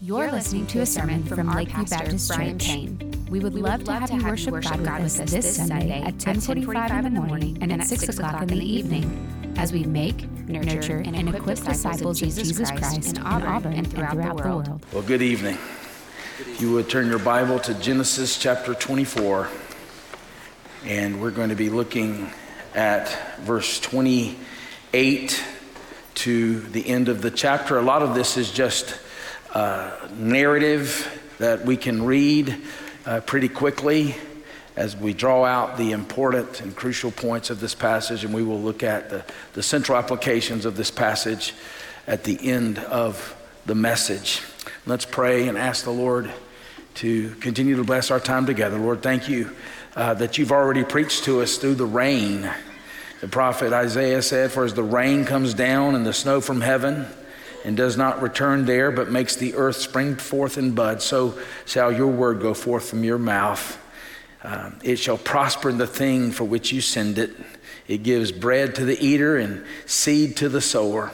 You're listening to a sermon from Lakeview Baptist Brian Church. Payne. We would love to have you worship God with us this Sunday at 10:45 in the morning and at 6 o'clock in the evening as we make, nurture, and equip disciples of Jesus Christ in Auburn and throughout the world. Well, good evening. If you would turn your Bible to Genesis chapter 24, and we're going to be looking at verse 28 to the end of the chapter. A lot of this is just uh, narrative that we can read uh, pretty quickly as we draw out the important and crucial points of this passage, and we will look at the, the central applications of this passage at the end of the message. Let's pray and ask the Lord to continue to bless our time together. Lord, thank you uh, that you've already preached to us through the rain. The prophet Isaiah said, For as the rain comes down and the snow from heaven, and does not return there, but makes the earth spring forth and bud, so shall your word go forth from your mouth. Um, it shall prosper in the thing for which you send it. It gives bread to the eater and seed to the sower.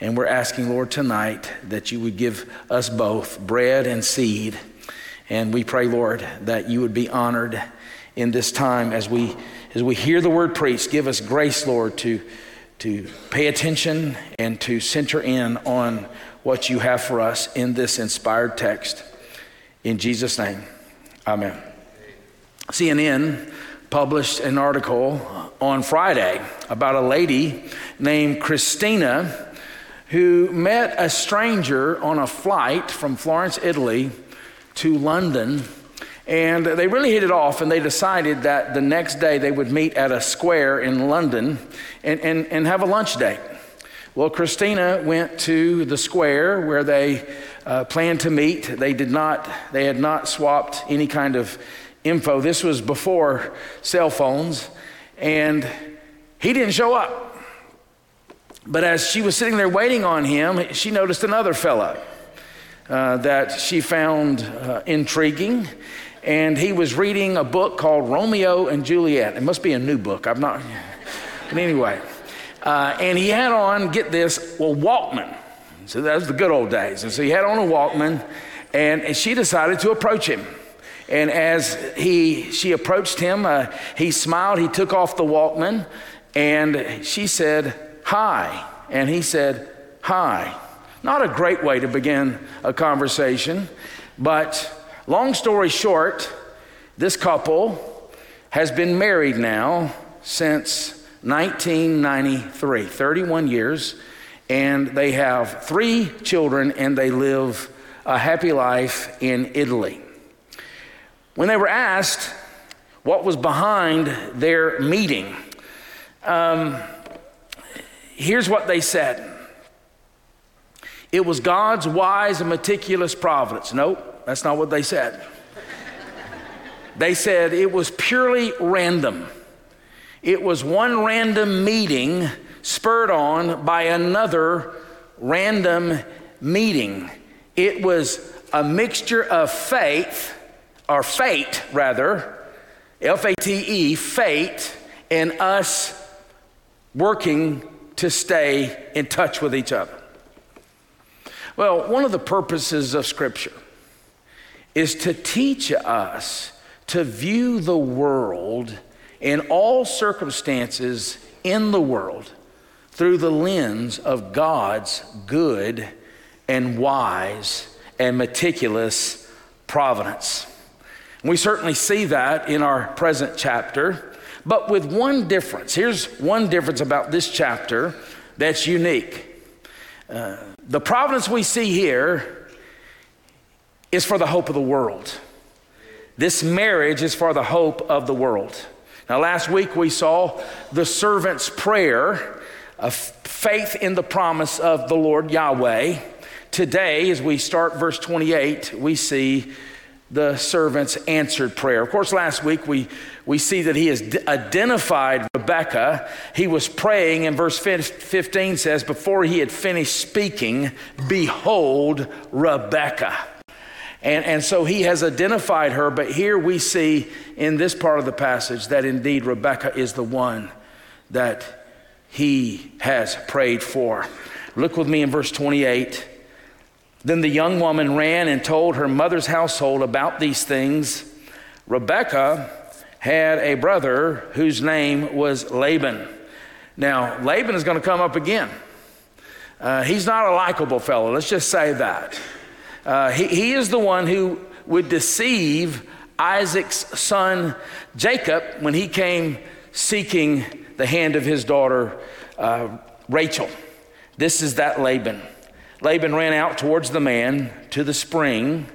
And we're asking, Lord, tonight that you would give us both bread and seed. And we pray, Lord, that you would be honored in this time as we as we hear the word preached. Give us grace, Lord, to to pay attention and to center in on what you have for us in this inspired text. In Jesus' name, amen. CNN published an article on Friday about a lady named Christina who met a stranger on a flight from Florence, Italy to London. And they really hit it off, and they decided that the next day they would meet at a square in London and, and, and have a lunch date. Well, Christina went to the square where they uh, planned to meet. They did not, they had not swapped any kind of info. This was before cell phones, and he didn't show up. But as she was sitting there waiting on him, she noticed another fella uh, that she found uh, intriguing. And he was reading a book called Romeo and Juliet. It must be a new book. I'm not. But anyway, uh, and he had on, get this, well, Walkman. So that was the good old days. And so he had on a Walkman, and, and she decided to approach him. And as he, she approached him, uh, he smiled, he took off the Walkman, and she said, Hi. And he said, Hi. Not a great way to begin a conversation, but long story short, this couple has been married now since 1993, 31 years, and they have three children and they live a happy life in Italy. When they were asked what was behind their meeting, um, here's what they said It was God's wise and meticulous providence. Nope, that's not what they said. they said it was purely random. It was one random meeting spurred on by another random meeting. It was a mixture of faith, or fate rather, F A T E, fate, and us working to stay in touch with each other. Well, one of the purposes of Scripture is to teach us to view the world in all circumstances in the world through the lens of God's good and wise and meticulous providence. We certainly see that in our present chapter, but with one difference. Here's one difference about this chapter that's unique. Uh, the providence we see here is for the hope of the world. This marriage is for the hope of the world. Now, last week we saw the servant's prayer of faith in the promise of the Lord Yahweh. Today, as we start verse 28, we see the servant's answered prayer. Of course, last week we, we see that he has identified Rebekah. He was praying, and verse 15 says, Before he had finished speaking, behold, Rebekah. And, and so he has identified her, but here we see in this part of the passage that indeed Rebecca is the one that he has prayed for. Look with me in verse 28. Then the young woman ran and told her mother's household about these things. Rebekah had a brother whose name was Laban. Now, Laban is going to come up again. Uh, he's not a likable fellow, let's just say that. Uh, he, he is the one who would deceive Isaac's son Jacob when he came seeking the hand of his daughter uh, Rachel. This is that Laban. Laban ran out towards the man to the spring.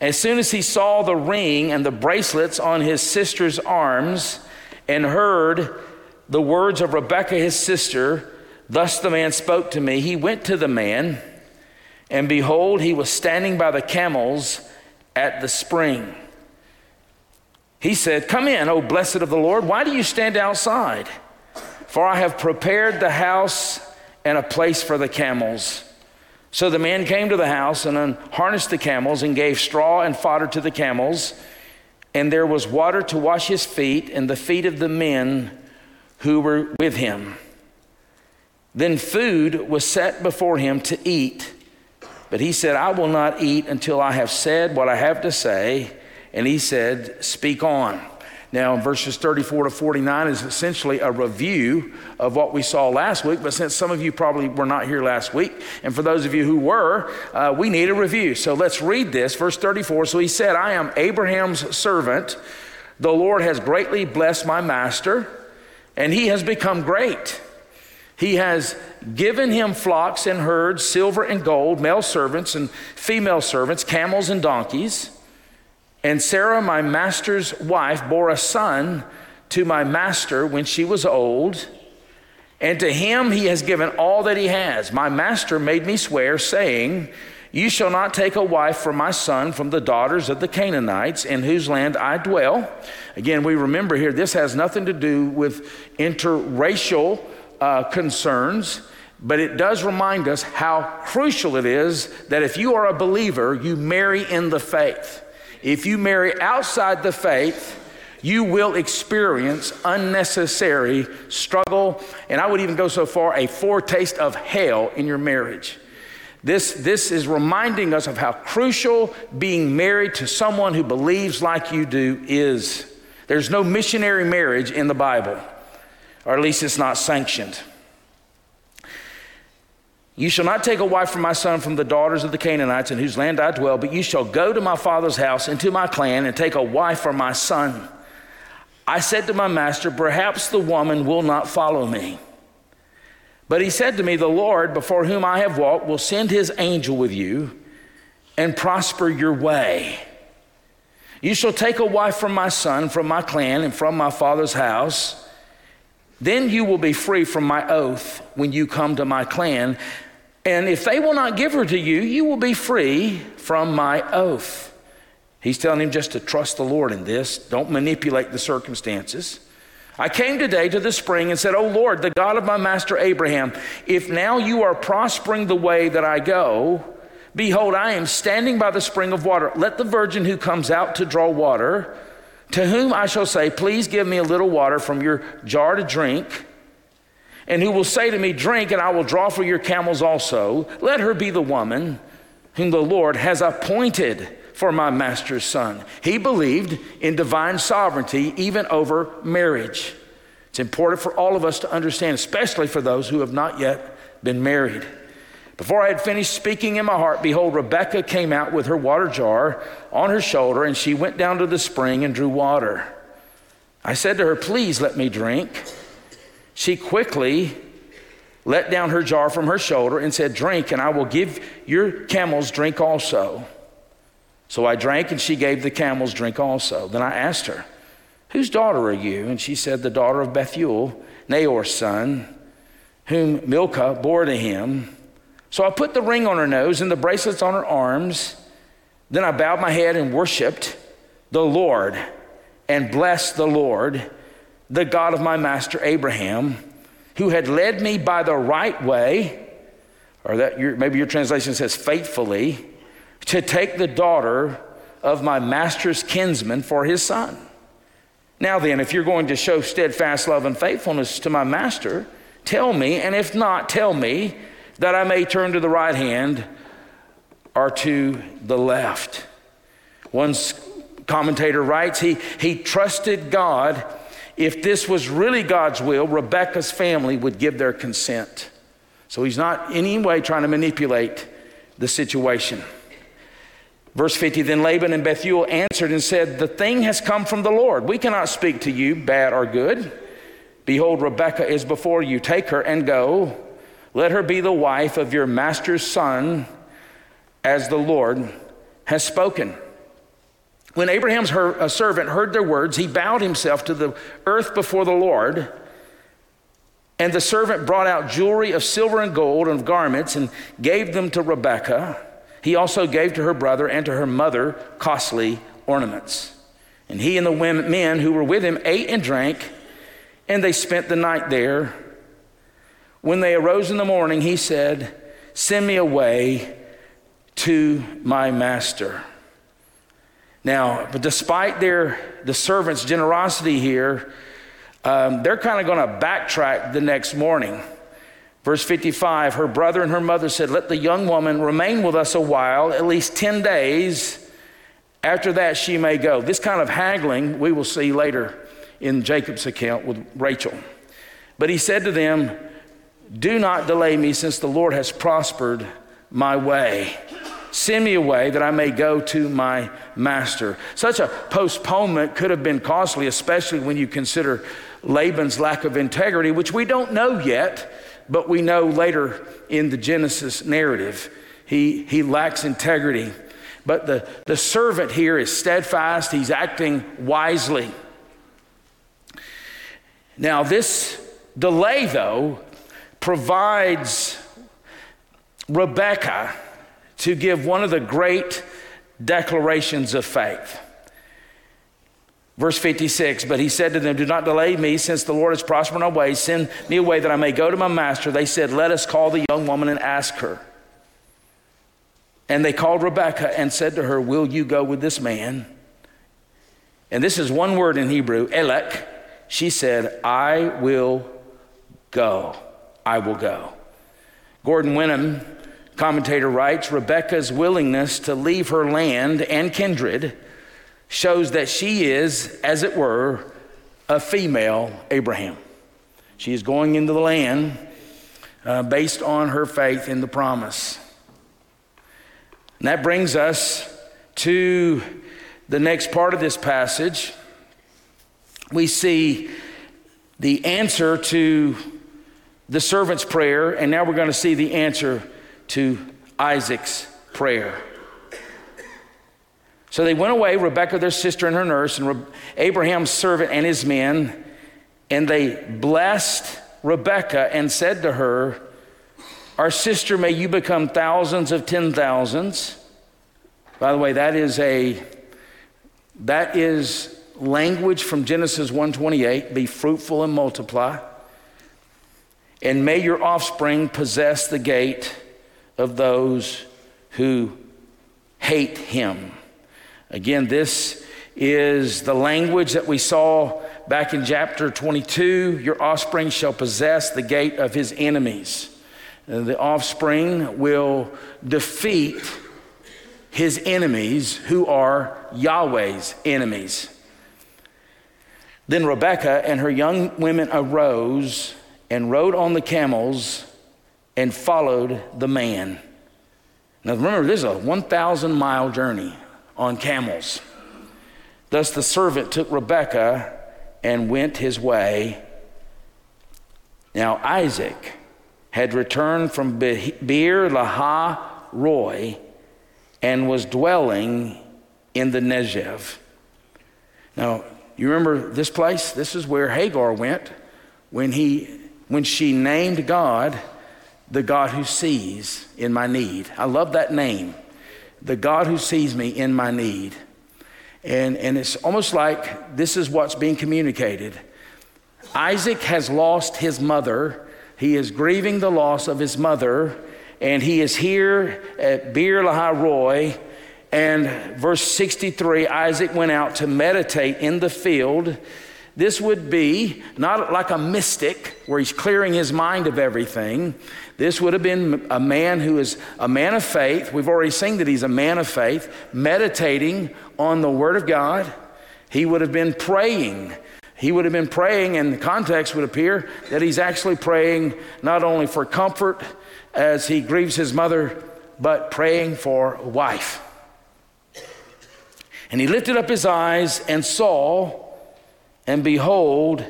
As soon as he saw the ring and the bracelets on his sister's arms and heard the words of Rebekah, his sister, thus the man spoke to me, he went to the man, and behold, he was standing by the camels at the spring. He said, Come in, O blessed of the Lord. Why do you stand outside? For I have prepared the house and a place for the camels. So the man came to the house and unharnessed the camels and gave straw and fodder to the camels. And there was water to wash his feet and the feet of the men who were with him. Then food was set before him to eat. But he said, I will not eat until I have said what I have to say. And he said, Speak on. Now, verses 34 to 49 is essentially a review of what we saw last week, but since some of you probably were not here last week, and for those of you who were, uh, we need a review. So let's read this. Verse 34 So he said, I am Abraham's servant. The Lord has greatly blessed my master, and he has become great. He has given him flocks and herds, silver and gold, male servants and female servants, camels and donkeys. And Sarah, my master's wife, bore a son to my master when she was old. And to him he has given all that he has. My master made me swear, saying, You shall not take a wife for my son from the daughters of the Canaanites, in whose land I dwell. Again, we remember here, this has nothing to do with interracial uh, concerns, but it does remind us how crucial it is that if you are a believer, you marry in the faith. If you marry outside the faith, you will experience unnecessary struggle, and I would even go so far a foretaste of hell in your marriage. This, this is reminding us of how crucial being married to someone who believes like you do is. There's no missionary marriage in the Bible, or at least it's not sanctioned. You shall not take a wife for my son from the daughters of the Canaanites in whose land I dwell, but you shall go to my father's house and to my clan and take a wife for my son. I said to my master, Perhaps the woman will not follow me. But he said to me, The Lord, before whom I have walked, will send his angel with you and prosper your way. You shall take a wife from my son, from my clan, and from my father's house. Then you will be free from my oath when you come to my clan. And if they will not give her to you, you will be free from my oath. He's telling him just to trust the Lord in this. Don't manipulate the circumstances. I came today to the spring and said, Oh Lord, the God of my master Abraham, if now you are prospering the way that I go, behold, I am standing by the spring of water. Let the virgin who comes out to draw water, to whom I shall say, Please give me a little water from your jar to drink and who will say to me, Drink, and I will draw for your camels also. Let her be the woman whom the Lord has appointed for my master's son. He believed in divine sovereignty even over marriage. It's important for all of us to understand, especially for those who have not yet been married. Before I had finished speaking in my heart, behold, Rebekah came out with her water jar on her shoulder, and she went down to the spring and drew water. I said to her, Please let me drink. She quickly let down her jar from her shoulder and said, Drink, and I will give your camels drink also. So I drank, and she gave the camels drink also. Then I asked her, Whose daughter are you? And she said, The daughter of Bethuel, Nahor's son, whom Milcah bore to him. So I put the ring on her nose and the bracelets on her arms. Then I bowed my head and worshiped the Lord and blessed the Lord the God of my master Abraham, who had led me by the right way, or that your, maybe your translation says faithfully, to take the daughter of my master's kinsman for his son. Now then, if you're going to show steadfast love and faithfulness to my master, tell me, and if not, tell me, that I may turn to the right hand or to the left. One commentator writes he, he trusted God. If this was really God's will, Rebecca's family would give their consent. So he's not in any way trying to manipulate the situation. Verse 50 Then Laban and Bethuel answered and said, The thing has come from the Lord. We cannot speak to you, bad or good. Behold, Rebekah is before you. Take her and go. Let her be the wife of your master's son, as the Lord has spoken. When Abraham's her, servant heard their words, he bowed himself to the earth before the Lord. And the servant brought out jewelry of silver and gold and garments and gave them to Rebekah. He also gave to her brother and to her mother costly ornaments. And he and the women, men who were with him ate and drank, and they spent the night there. When they arose in the morning, he said, Send me away to my master. Now, but despite their the servant's generosity here, um, they're kind of going to backtrack the next morning. Verse 55 Her brother and her mother said, Let the young woman remain with us a while, at least 10 days. After that, she may go. This kind of haggling we will see later in Jacob's account with Rachel. But he said to them, Do not delay me, since the Lord has prospered my way. Send me away that I may go to my master. Such a postponement could have been costly, especially when you consider Laban's lack of integrity, which we don't know yet but we know later in the Genesis narrative, he, he lacks integrity. But the, the servant here is steadfast, he's acting wisely. Now, this delay, though, provides Rebecca to give one of the great declarations of faith. Verse 56, but he said to them, Do not delay me, since the Lord has prospered my way. Send me away that I may go to my master. They said, Let us call the young woman and ask her. And they called Rebekah and said to her, Will you go with this man? And this is one word in Hebrew, elek. She said, I will go. I will go. Gordon Wenham, commentator, writes Rebecca's willingness to leave her land and kindred shows that she is, as it were, a female Abraham. She is going into the land uh, based on her faith in the promise. And that brings us to the next part of this passage. We see the answer to the servant's prayer, and now we're going to see the answer to Isaac's prayer. So they went away, Rebekah, their sister, and her nurse, and Re- Abraham's servant and his men, and they blessed Rebekah and said to her, Our sister, may you become thousands of ten thousands. By the way, that is a that is language from Genesis 128, be fruitful and multiply. And may your offspring possess the gate of those who hate him. Again, this is the language that we saw back in chapter 22. Your offspring shall possess the gate of his enemies. Uh, the offspring will defeat his enemies, who are Yahweh's enemies. Then Rebekah and her young women arose and rode on the camels and followed the man. Now remember, this is a 1,000 mile journey on camels. Thus the servant took Rebekah and went his way. Now Isaac had returned from Beer Lahai Roi and was dwelling in the Negev. Now, you remember this place? This is where Hagar went when, he, when she named God the God who sees in my need. I love that name the God who sees me in my need. And, and it's almost like this is what's being communicated. Isaac has lost his mother. He is grieving the loss of his mother, and he is here at Beer Lahai Roi. And verse 63 Isaac went out to meditate in the field this would be not like a mystic where he's clearing his mind of everything. This would have been a man who is a man of faith. We've already seen that he's a man of faith, meditating on the Word of God. He would have been praying. He would have been praying, and the context would appear that he's actually praying not only for comfort as he grieves his mother, but praying for a wife. And he lifted up his eyes and saw and behold,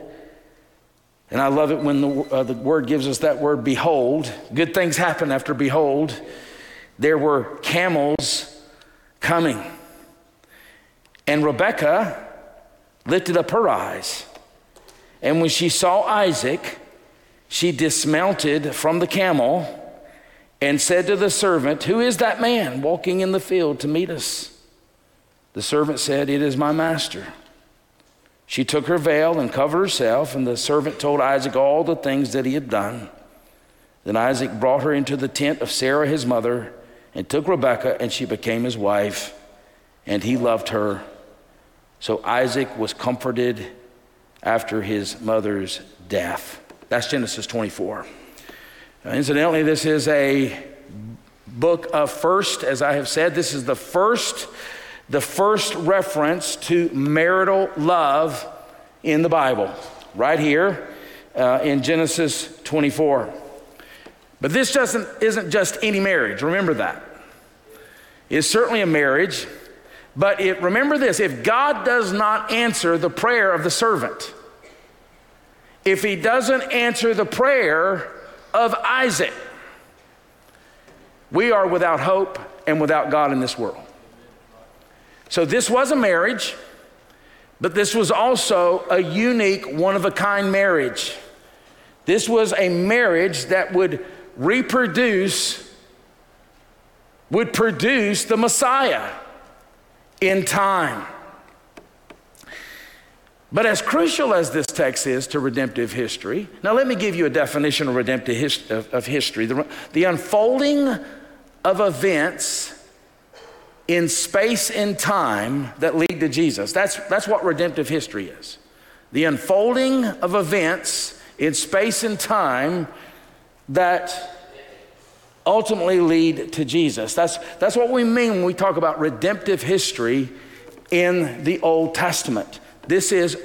and I love it when the, uh, the word gives us that word, behold. Good things happen after behold. There were camels coming. And Rebekah lifted up her eyes. And when she saw Isaac, she dismounted from the camel and said to the servant, Who is that man walking in the field to meet us? The servant said, It is my master. She took her veil and covered herself, and the servant told Isaac all the things that he had done. Then Isaac brought her into the tent of Sarah his mother, and took Rebekah, and she became his wife, and he loved her. So Isaac was comforted after his mother's death. That's Genesis 24. Uh, incidentally, this is a book of first, as I have said, this is the first the first reference to marital love in the Bible, right here uh, in Genesis 24. But this doesn't, isn't just any marriage, remember that. It's certainly a marriage, but it, remember this if God does not answer the prayer of the servant, if he doesn't answer the prayer of Isaac, we are without hope and without God in this world. So this was a marriage, but this was also a unique, one of a kind marriage. This was a marriage that would reproduce, would produce the Messiah in time. But as crucial as this text is to redemptive history, now let me give you a definition of redemptive history. The, the unfolding of events in space and time that lead to Jesus. That's, that's what redemptive history is the unfolding of events in space and time that ultimately lead to Jesus. That's, that's what we mean when we talk about redemptive history in the Old Testament. This is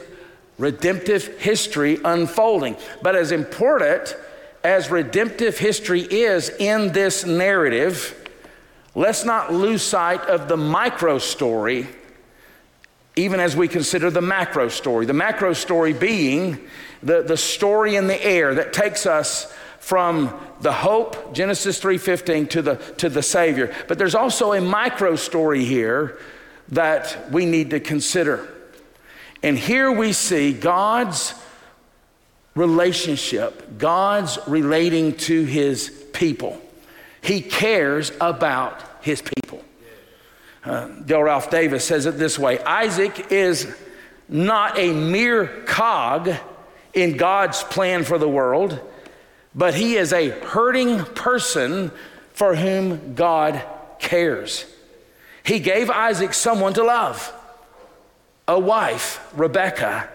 redemptive history unfolding. But as important as redemptive history is in this narrative, Let's not lose sight of the micro story, even as we consider the macro story. The macro story being the, the story in the air that takes us from the hope genesis 3.15 to the to the savior. But there's also a micro story here that we need to consider. And here we see god's relationship god's relating to his people he cares about his people. Uh, Dale Ralph Davis says it this way Isaac is not a mere cog in God's plan for the world, but he is a hurting person for whom God cares. He gave Isaac someone to love, a wife, Rebecca,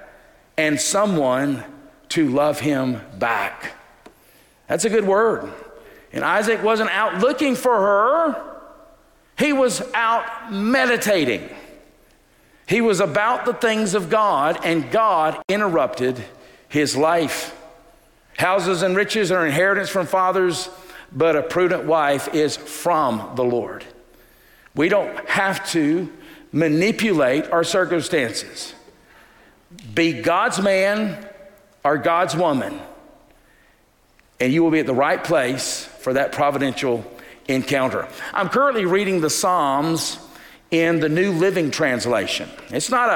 and someone to love him back. That's a good word. And Isaac wasn't out looking for her. He was out meditating. He was about the things of God, and God interrupted his life. Houses and riches are inheritance from fathers, but a prudent wife is from the Lord. We don't have to manipulate our circumstances. Be God's man or God's woman, and you will be at the right place for that providential encounter. I'm currently reading the Psalms in the New Living Translation. It's not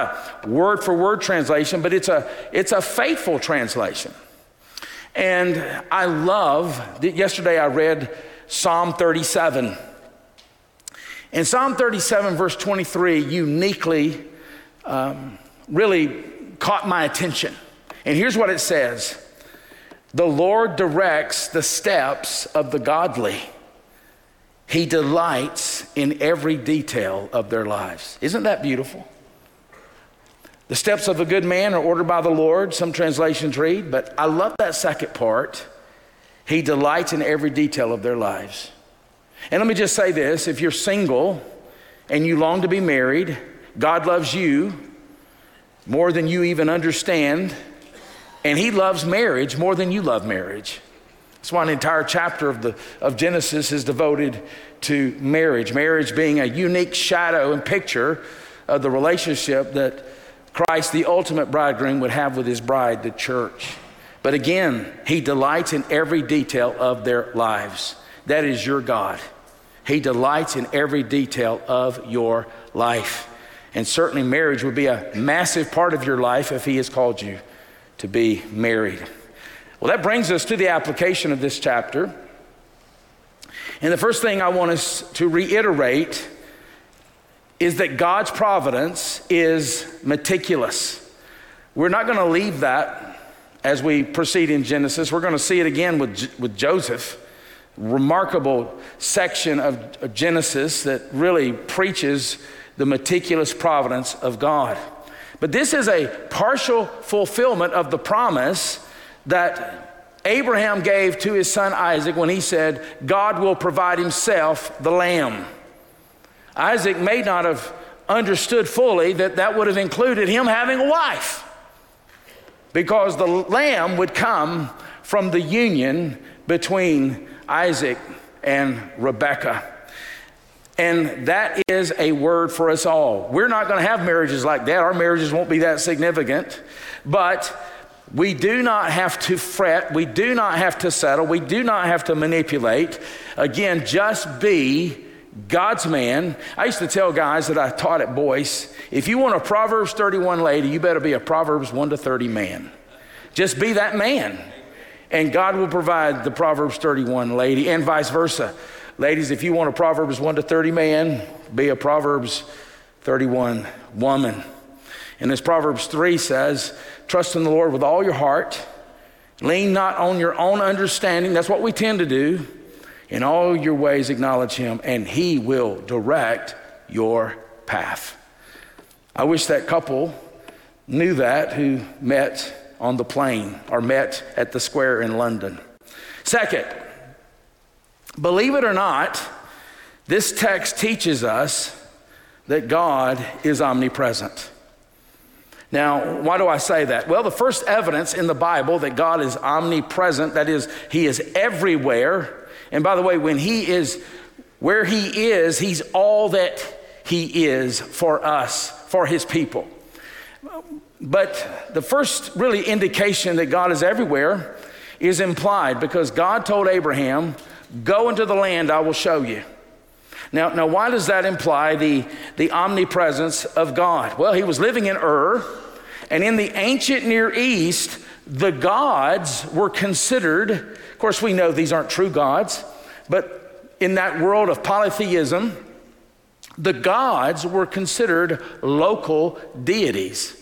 a word for word translation, but it's a, it's a faithful translation. And I love, that yesterday I read Psalm 37. And Psalm 37, verse 23, uniquely um, really caught my attention. And here's what it says The Lord directs the steps of the godly. He delights in every detail of their lives. Isn't that beautiful? The steps of a good man are ordered by the Lord, some translations read, but I love that second part. He delights in every detail of their lives. And let me just say this if you're single and you long to be married, God loves you more than you even understand, and He loves marriage more than you love marriage. That's why an entire chapter of, the, of Genesis is devoted to marriage. Marriage being a unique shadow and picture of the relationship that Christ, the ultimate bridegroom, would have with his bride, the church. But again, he delights in every detail of their lives. That is your God. He delights in every detail of your life. And certainly, marriage would be a massive part of your life if he has called you to be married. Well, that brings us to the application of this chapter. And the first thing I want us to reiterate is that God's providence is meticulous. We're not going to leave that as we proceed in Genesis. We're going to see it again with, with Joseph. Remarkable section of, of Genesis that really preaches the meticulous providence of God. But this is a partial fulfillment of the promise that Abraham gave to his son Isaac when he said, God will provide himself the lamb. Isaac may not have understood fully that that would have included him having a wife because the lamb would come from the union between Isaac and Rebekah. And that is a word for us all. We're not going to have marriages like that. Our marriages won't be that significant. But we do not have to fret. We do not have to settle. We do not have to manipulate. Again, just be God's man. I used to tell guys that I taught at Boyce if you want a Proverbs 31 lady, you better be a Proverbs 1 to 30 man. Just be that man. And God will provide the Proverbs 31 lady and vice versa. Ladies, if you want a Proverbs 1 to 30 man, be a Proverbs 31 woman. And as Proverbs 3 says, trust in the Lord with all your heart, lean not on your own understanding. That's what we tend to do. In all your ways, acknowledge him, and he will direct your path. I wish that couple knew that who met on the plane or met at the square in London. Second, believe it or not, this text teaches us that God is omnipresent. Now, why do I say that? Well, the first evidence in the Bible that God is omnipresent, that is, He is everywhere. And by the way, when He is where He is, He's all that He is for us, for His people. But the first really indication that God is everywhere is implied because God told Abraham, Go into the land I will show you. Now, now why does that imply the, the omnipresence of God? Well, he was living in Ur, and in the ancient Near East, the gods were considered, of course, we know these aren't true gods, but in that world of polytheism, the gods were considered local deities.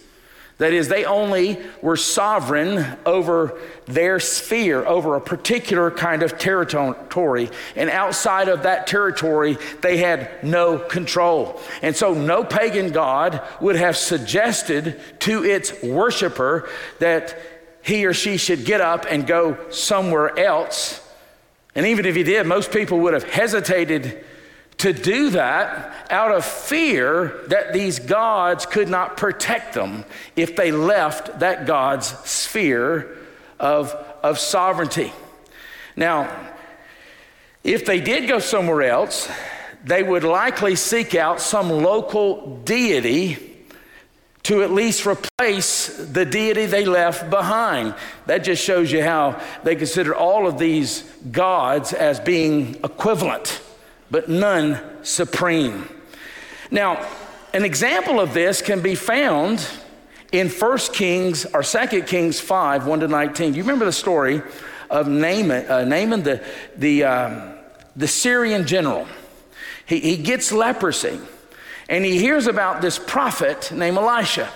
That is, they only were sovereign over their sphere, over a particular kind of territory. And outside of that territory, they had no control. And so, no pagan god would have suggested to its worshiper that he or she should get up and go somewhere else. And even if he did, most people would have hesitated to do that out of fear that these gods could not protect them if they left that God's sphere of, of sovereignty. Now, if they did go somewhere else, they would likely seek out some local deity to at least replace the deity they left behind. That just shows you how they consider all of these gods as being equivalent but none supreme. Now, an example of this can be found in 1 Kings or 2 Kings 5 1 to 19. Do you remember the story of Naaman, uh, Naaman the, the, um, the Syrian general? He, he gets leprosy and he hears about this prophet named Elisha.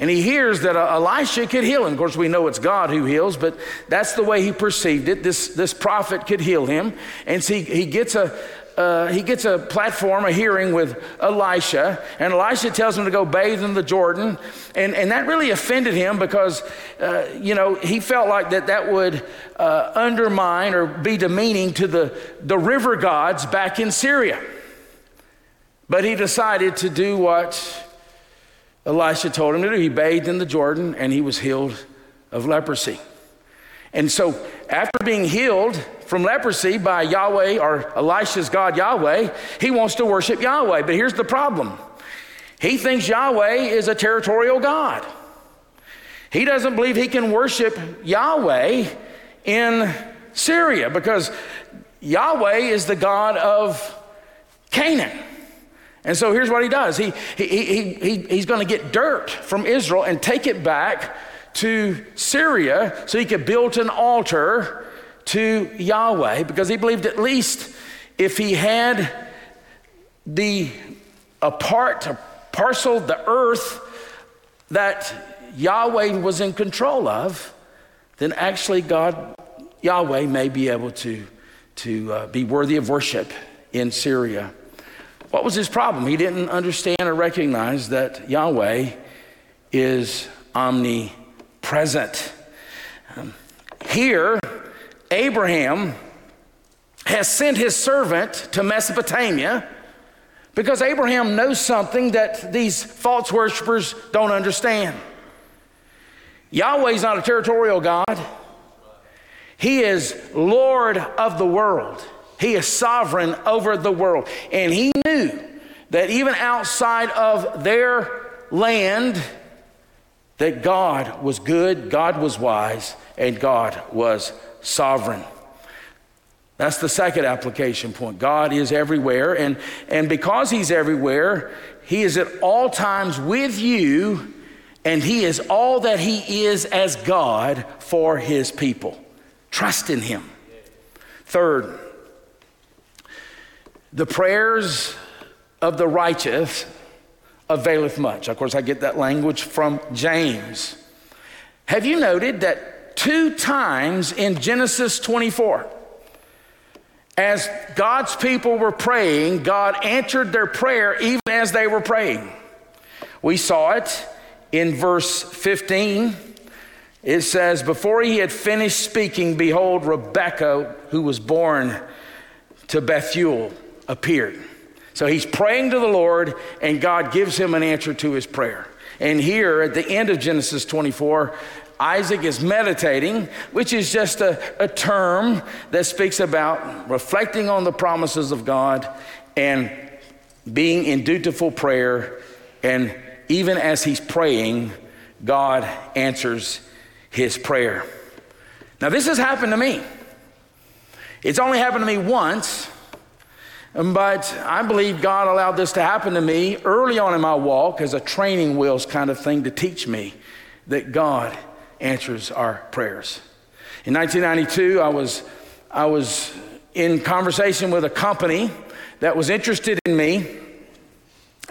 And he hears that uh, Elisha could heal him. Of course, we know it's God who heals, but that's the way he perceived it. This, this prophet could heal him. And so he gets a, uh, he gets a platform, a hearing with Elisha, and Elisha tells him to go bathe in the Jordan. And, and that really offended him because, uh, you know, he felt like that that would uh, undermine or be demeaning to the, the river gods back in Syria. But he decided to do what Elisha told him to do. He bathed in the Jordan and he was healed of leprosy. And so, after being healed from leprosy by Yahweh or Elisha's God Yahweh, he wants to worship Yahweh. But here's the problem he thinks Yahweh is a territorial God. He doesn't believe he can worship Yahweh in Syria because Yahweh is the God of Canaan. And so here's what he does he, he, he, he he's going to get dirt from Israel and take it back to Syria so he could build an altar to Yahweh because he believed at least if he had the a part, a parcel, the earth that Yahweh was in control of, then actually God, Yahweh, may be able to, to uh, be worthy of worship in Syria. What was his problem? He didn't understand or recognize that Yahweh is omnipresent. Um, here, Abraham has sent his servant to Mesopotamia because Abraham knows something that these false worshippers don't understand. Yahweh's not a territorial God. He is Lord of the world. He is sovereign over the world. And he knew that even outside of their land, that God was good, God was wise, and God was sovereign. That's the second application point. God is everywhere, and, and because He's everywhere, He is at all times with you, and He is all that He is as God for His people. Trust in Him. Third, the prayers of the righteous availeth much. Of course, I get that language from James. Have you noted that two times in Genesis 24, as God's people were praying, God answered their prayer even as they were praying? We saw it in verse 15. It says, Before he had finished speaking, behold, Rebekah, who was born to Bethuel, appeared. So he's praying to the Lord, and God gives him an answer to his prayer. And here at the end of Genesis 24, Isaac is meditating, which is just a, a term that speaks about reflecting on the promises of God and being in dutiful prayer. And even as he's praying, God answers his prayer. Now, this has happened to me. It's only happened to me once, but I believe God allowed this to happen to me early on in my walk as a training wheels kind of thing to teach me that God answers our prayers. In 1992, I was, I was in conversation with a company that was interested in me,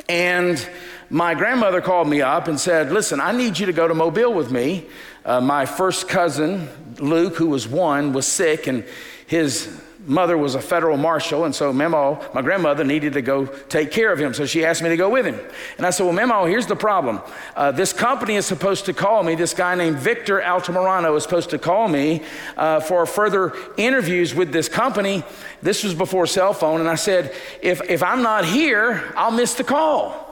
and my grandmother called me up and said, Listen, I need you to go to Mobile with me. Uh, my first cousin, Luke, who was one, was sick, and his mother was a federal marshal, and so Memo, my grandmother, needed to go take care of him. So she asked me to go with him. And I said, Well, Memo, here's the problem. Uh, this company is supposed to call me. This guy named Victor Altamirano is supposed to call me uh, for further interviews with this company. This was before cell phone. And I said, if, if I'm not here, I'll miss the call.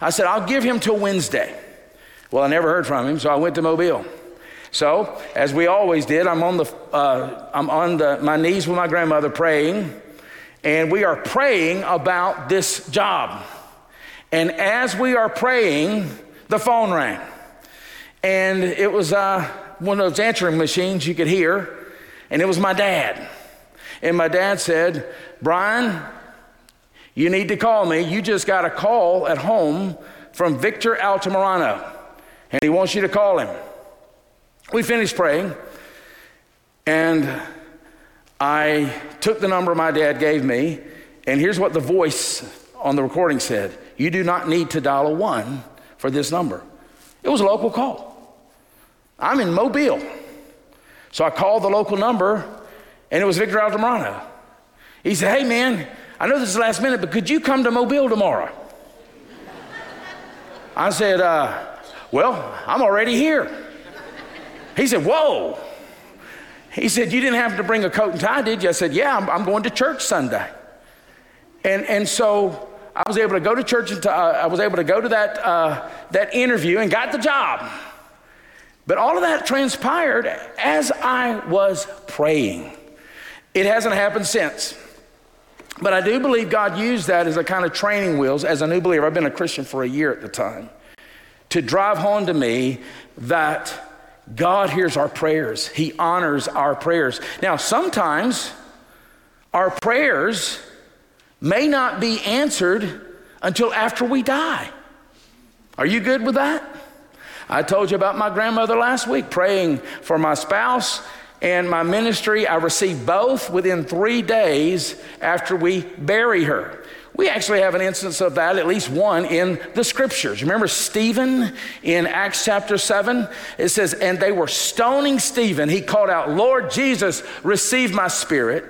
I said, I'll give him till Wednesday. Well, I never heard from him, so I went to Mobile. So, as we always did, I'm on, the, uh, I'm on the, my knees with my grandmother praying, and we are praying about this job. And as we are praying, the phone rang. And it was uh, one of those answering machines you could hear, and it was my dad. And my dad said, Brian, you need to call me. You just got a call at home from Victor Altamirano, and he wants you to call him. We finished praying, and I took the number my dad gave me, and here's what the voice on the recording said You do not need to dial a one for this number. It was a local call. I'm in Mobile. So I called the local number, and it was Victor Altamirano. He said, Hey, man, I know this is last minute, but could you come to Mobile tomorrow? I said, uh, Well, I'm already here. He said, Whoa. He said, You didn't have to bring a coat and tie, did you? I said, Yeah, I'm, I'm going to church Sunday. And, and so I was able to go to church, and uh, I was able to go to that, uh, that interview and got the job. But all of that transpired as I was praying. It hasn't happened since. But I do believe God used that as a kind of training wheels as a new believer. I've been a Christian for a year at the time to drive home to me that God hears our prayers, He honors our prayers. Now, sometimes our prayers may not be answered until after we die. Are you good with that? I told you about my grandmother last week, praying for my spouse and my ministry. I received both within three days after we bury her. We actually have an instance of that, at least one in the scriptures. Remember Stephen in Acts chapter 7? It says, And they were stoning Stephen. He called out, Lord Jesus, receive my spirit.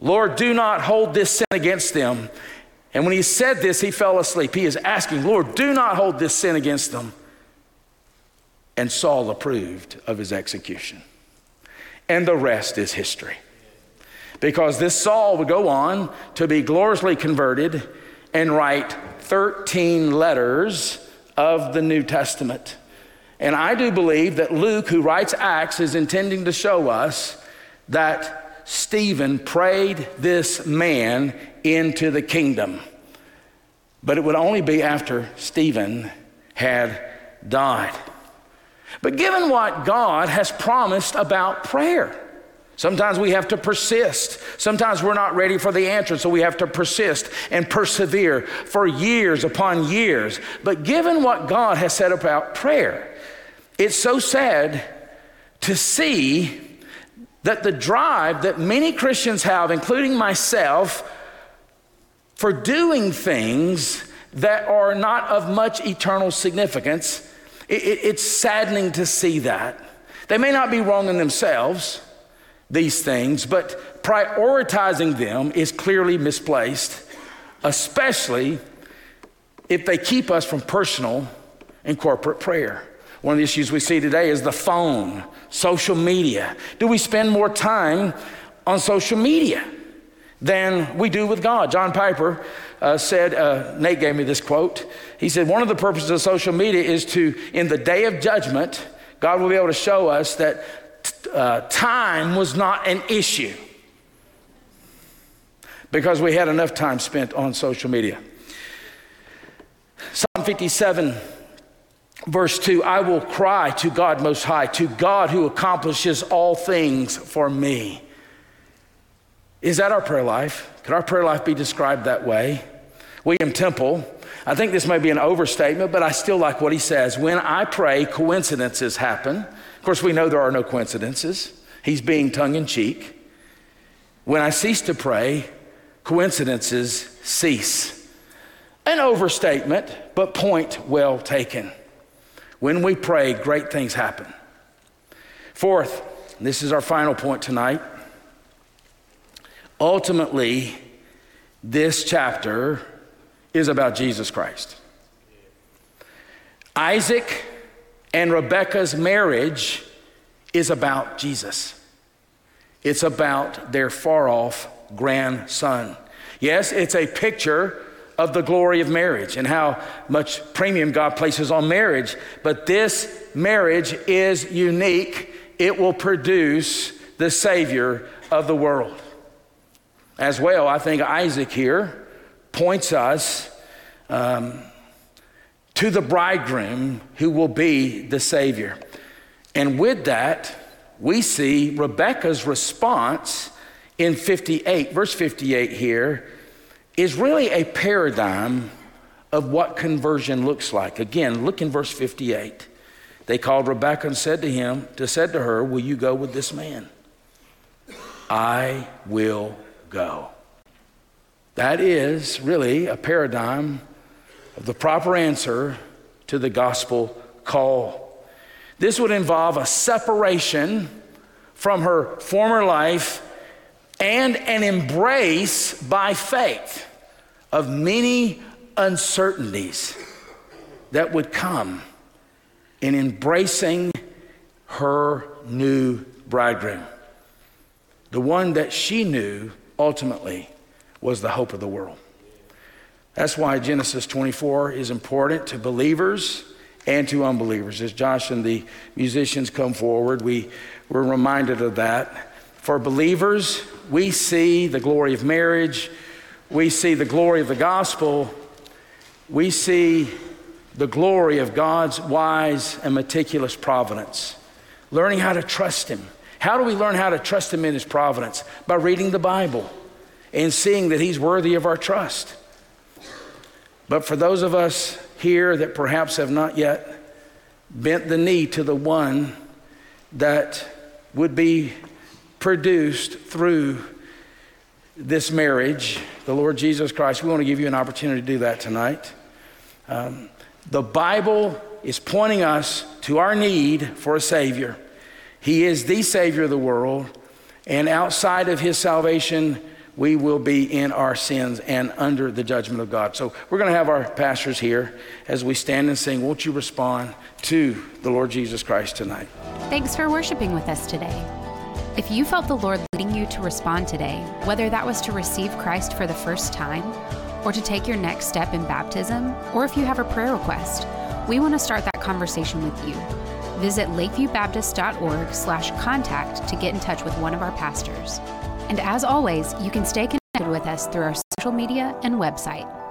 Lord, do not hold this sin against them. And when he said this, he fell asleep. He is asking, Lord, do not hold this sin against them. And Saul approved of his execution. And the rest is history. Because this Saul would go on to be gloriously converted and write 13 letters of the New Testament. And I do believe that Luke, who writes Acts, is intending to show us that Stephen prayed this man into the kingdom. But it would only be after Stephen had died. But given what God has promised about prayer, Sometimes we have to persist. Sometimes we're not ready for the answer, so we have to persist and persevere for years upon years. But given what God has said about prayer, it's so sad to see that the drive that many Christians have, including myself, for doing things that are not of much eternal significance, it, it, it's saddening to see that. They may not be wrong in themselves these things, but prioritizing them is clearly misplaced, especially if they keep us from personal and corporate prayer. One of the issues we see today is the phone, social media. Do we spend more time on social media than we do with God? John Piper uh, said, uh, Nate gave me this quote. He said, One of the purposes of social media is to, in the day of judgment, God will be able to show us that uh, time was not an issue because we had enough time spent on social media. Psalm 57, verse 2 I will cry to God Most High, to God who accomplishes all things for me. Is that our prayer life? Could our prayer life be described that way? William Temple, I think this may be an overstatement, but I still like what he says. When I pray, coincidences happen. Of course, we know there are no coincidences. He's being tongue in cheek. When I cease to pray, coincidences cease. An overstatement, but point well taken. When we pray, great things happen. Fourth, this is our final point tonight. Ultimately, this chapter is about Jesus Christ. Isaac and Rebecca's marriage is about Jesus. It's about their far off grandson. Yes, it's a picture of the glory of marriage and how much premium God places on marriage, but this marriage is unique. It will produce the Savior of the world. As well, I think Isaac here points us um, to the bridegroom who will be the Savior. And with that, we see Rebecca's response in 58, verse 58 here, is really a paradigm of what conversion looks like. Again, look in verse 58. They called Rebecca and said to him, to said to her, Will you go with this man? I will go. That is really a paradigm the proper answer to the gospel call. This would involve a separation from her former life and an embrace by faith of many uncertainties that would come in embracing her new bridegroom. The one that she knew ultimately was the hope of the world. That's why Genesis 24 is important to believers and to unbelievers. As Josh and the musicians come forward, we were reminded of that. For believers, we see the glory of marriage, we see the glory of the gospel, we see the glory of God's wise and meticulous providence, learning how to trust Him. How do we learn how to trust Him in His providence? By reading the Bible and seeing that He's worthy of our trust. But for those of us here that perhaps have not yet bent the knee to the one that would be produced through this marriage, the Lord Jesus Christ, we want to give you an opportunity to do that tonight. Um, the Bible is pointing us to our need for a Savior. He is the Savior of the world, and outside of His salvation, we will be in our sins and under the judgment of God. So we're going to have our pastors here as we stand and sing. Won't you respond to the Lord Jesus Christ tonight? Thanks for worshiping with us today. If you felt the Lord leading you to respond today, whether that was to receive Christ for the first time, or to take your next step in baptism, or if you have a prayer request, we want to start that conversation with you. Visit lakeviewbaptist.org slash contact to get in touch with one of our pastors. And as always, you can stay connected with us through our social media and website.